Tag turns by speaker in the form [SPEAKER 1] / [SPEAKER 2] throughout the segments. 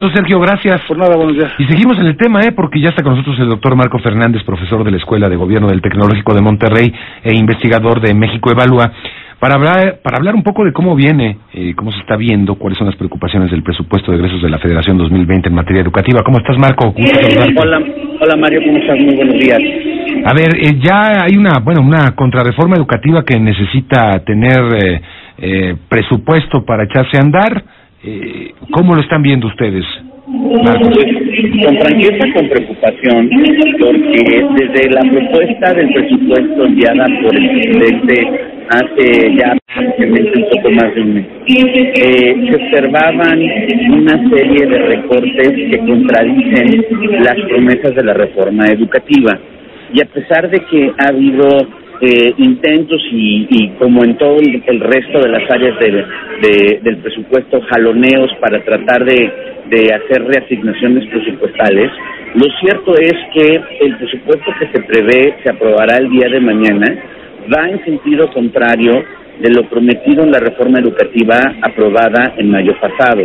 [SPEAKER 1] Sergio, gracias.
[SPEAKER 2] Por nada, buenos días.
[SPEAKER 1] Y seguimos en el tema, ¿eh? porque ya está con nosotros el doctor Marco Fernández, profesor de la Escuela de Gobierno del Tecnológico de Monterrey e investigador de México Evalúa, para hablar, para hablar un poco de cómo viene, eh, cómo se está viendo, cuáles son las preocupaciones del presupuesto de egresos de la Federación 2020 en materia educativa. ¿Cómo estás, Marco?
[SPEAKER 2] Hola, hola Mario, ¿cómo estás? Muy buenos días.
[SPEAKER 1] A ver, eh, ya hay una, bueno, una contrarreforma educativa que necesita tener eh, eh, presupuesto para echarse a andar. Eh, ¿Cómo lo están viendo ustedes?
[SPEAKER 2] Marcos? Con franqueza, con preocupación, porque desde la propuesta del presupuesto enviada por el presidente hace ya prácticamente un poco más de un mes, eh, se observaban una serie de recortes que contradicen las promesas de la reforma educativa. Y a pesar de que ha habido eh, intentos y, y, como en todo el, resto de las áreas de, de, del presupuesto, jaloneos para tratar de, de hacer reasignaciones presupuestales, lo cierto es que el presupuesto que se prevé, se aprobará el día de mañana, va en sentido contrario de lo prometido en la reforma educativa aprobada en mayo pasado.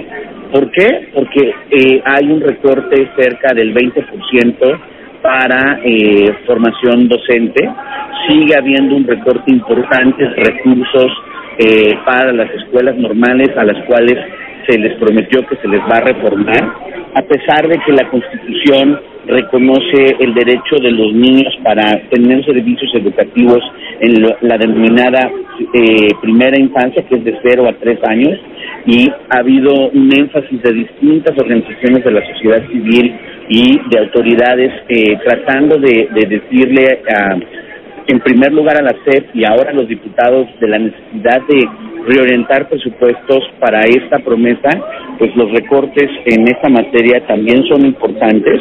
[SPEAKER 2] ¿Por qué? Porque eh, hay un recorte cerca del 20% para eh, formación docente, sigue habiendo un recorte importante de recursos eh, para las escuelas normales a las cuales se les prometió que se les va a reformar, a pesar de que la Constitución reconoce el derecho de los niños para tener servicios educativos en la denominada eh, primera infancia, que es de 0 a 3 años, y ha habido un énfasis de distintas organizaciones de la sociedad civil y de autoridades eh, tratando de, de decirle a en primer lugar a la SEP y ahora a los diputados de la necesidad de reorientar presupuestos para esta promesa, pues los recortes en esta materia también son importantes.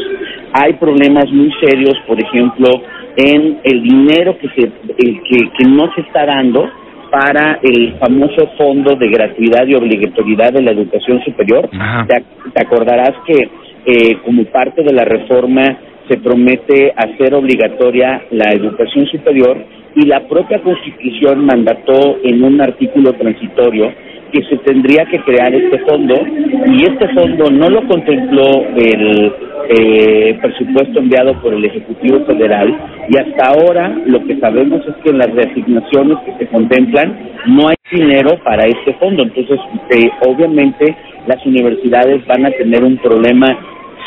[SPEAKER 2] Hay problemas muy serios, por ejemplo, en el dinero que, se, que, que no se está dando para el famoso fondo de gratuidad y obligatoriedad de la educación superior. Te, te, acordarás que eh, como parte de la reforma se promete hacer obligatoria la educación superior y la propia Constitución mandató en un artículo transitorio que se tendría que crear este fondo y este fondo no lo contempló el eh, presupuesto enviado por el Ejecutivo Federal y hasta ahora lo que sabemos es que en las reasignaciones que se contemplan no hay dinero para este fondo. Entonces, eh, obviamente las universidades van a tener un problema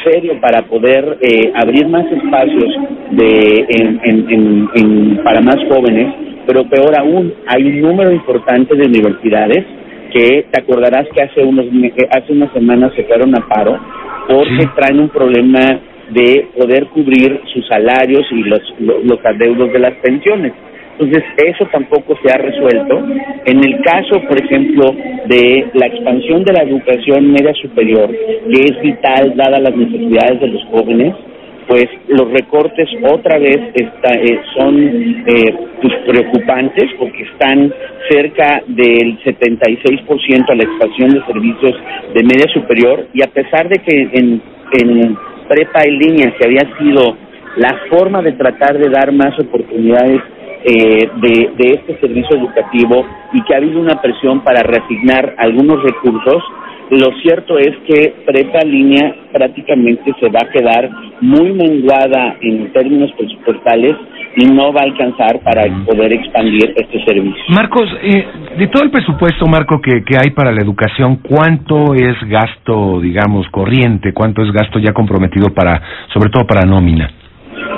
[SPEAKER 2] serio para poder eh, abrir más espacios de, en, en, en, para más jóvenes, pero peor aún, hay un número importante de universidades que te acordarás que hace unos hace unas semanas se fueron a paro porque traen un problema de poder cubrir sus salarios y los, los, los adeudos de las pensiones. Entonces, eso tampoco se ha resuelto. En el caso, por ejemplo, de la expansión de la educación media superior, que es vital dada las necesidades de los jóvenes, pues los recortes otra vez está, eh, son eh, pues preocupantes porque están cerca del 76% a la expansión de servicios de media superior y a pesar de que en, en prepa en línea, que había sido la forma de tratar de dar más oportunidades eh, de, este servicio educativo y que ha habido una presión para reasignar algunos recursos, lo cierto es que Prepa Línea prácticamente se va a quedar muy menguada en términos presupuestales y no va a alcanzar para poder expandir este servicio.
[SPEAKER 1] Marcos, eh, de todo el presupuesto, Marco, que, que hay para la educación, ¿cuánto es gasto, digamos, corriente? ¿Cuánto es gasto ya comprometido para, sobre todo para nómina?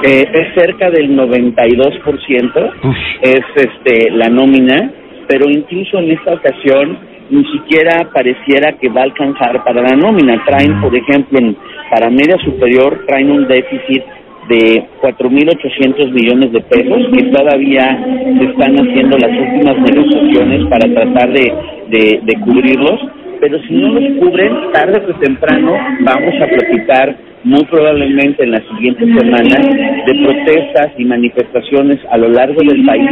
[SPEAKER 2] Eh, es cerca del 92%, Uf. es este la nómina, pero incluso en esta ocasión ni siquiera pareciera que va a alcanzar para la nómina. Traen, por ejemplo, en, para media superior, traen un déficit de 4.800 millones de pesos que todavía se están haciendo las últimas negociaciones para tratar de, de, de cubrirlos, pero si no los cubren, tarde o temprano vamos a platicar muy probablemente en las siguientes semanas de protestas y manifestaciones a lo largo del país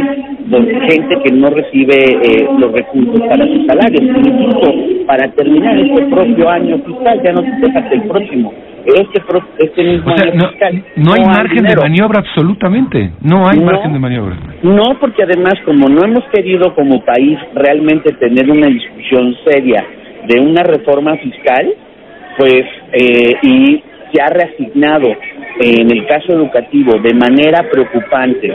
[SPEAKER 2] por gente que no recibe eh, los recursos para sus salarios. Incluso para terminar este propio año fiscal, ya no se toca hasta el próximo. Este, pro, este mismo
[SPEAKER 1] o sea,
[SPEAKER 2] año
[SPEAKER 1] no,
[SPEAKER 2] fiscal.
[SPEAKER 1] No hay
[SPEAKER 2] no
[SPEAKER 1] margen de maniobra absolutamente. No hay
[SPEAKER 2] No.
[SPEAKER 1] margen de maniobra.
[SPEAKER 2] No, porque además como no hemos querido como país realmente tener una discusión seria de una reforma fiscal, pues, eh, y se ha reasignado en el caso educativo de manera preocupante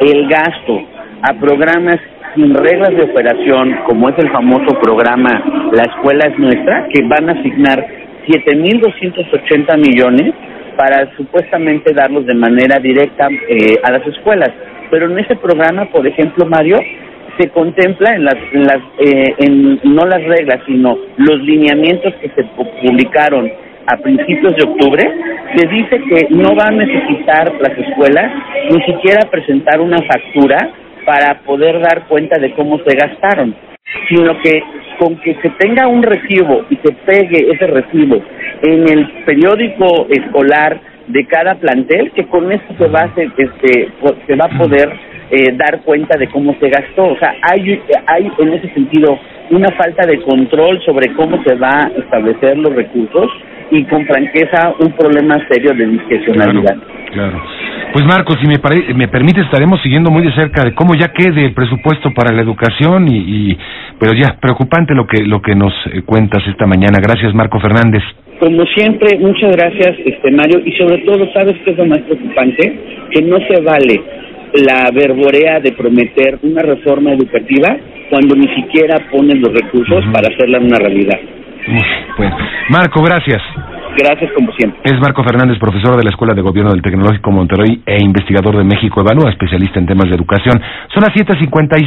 [SPEAKER 2] el gasto a programas sin reglas de operación, como es el famoso programa La Escuela es Nuestra, que van a asignar 7.280 millones para supuestamente darlos de manera directa eh, a las escuelas. Pero en ese programa, por ejemplo, Mario, se contempla en las, en las eh, en, no las reglas, sino los lineamientos que se publicaron a principios de octubre, se dice que no va a necesitar las escuelas ni siquiera presentar una factura para poder dar cuenta de cómo se gastaron, sino que con que se tenga un recibo y se pegue ese recibo en el periódico escolar de cada plantel, que con eso se va a, este, se va a poder eh, dar cuenta de cómo se gastó. O sea, hay, hay en ese sentido una falta de control sobre cómo se va a establecer los recursos y con franqueza un problema serio de discrecionalidad.
[SPEAKER 1] Claro, Pues Marcos, si me, me permite, estaremos siguiendo muy de cerca de cómo ya quede el presupuesto para la educación y, y pero ya preocupante lo que lo que nos eh, cuentas esta mañana. Gracias, Marco Fernández.
[SPEAKER 2] Como siempre, muchas gracias, este Mario, y sobre todo, ¿sabes qué es lo más preocupante? Que no se vale la verborea de prometer una reforma educativa cuando ni siquiera ponen los recursos para hacerla una realidad.
[SPEAKER 1] Bueno, Marco, gracias.
[SPEAKER 2] Gracias como siempre.
[SPEAKER 1] Es Marco Fernández, profesor de la Escuela de Gobierno del Tecnológico Monterrey e investigador de México Evalúa, especialista en temas de educación. Son las 7.56.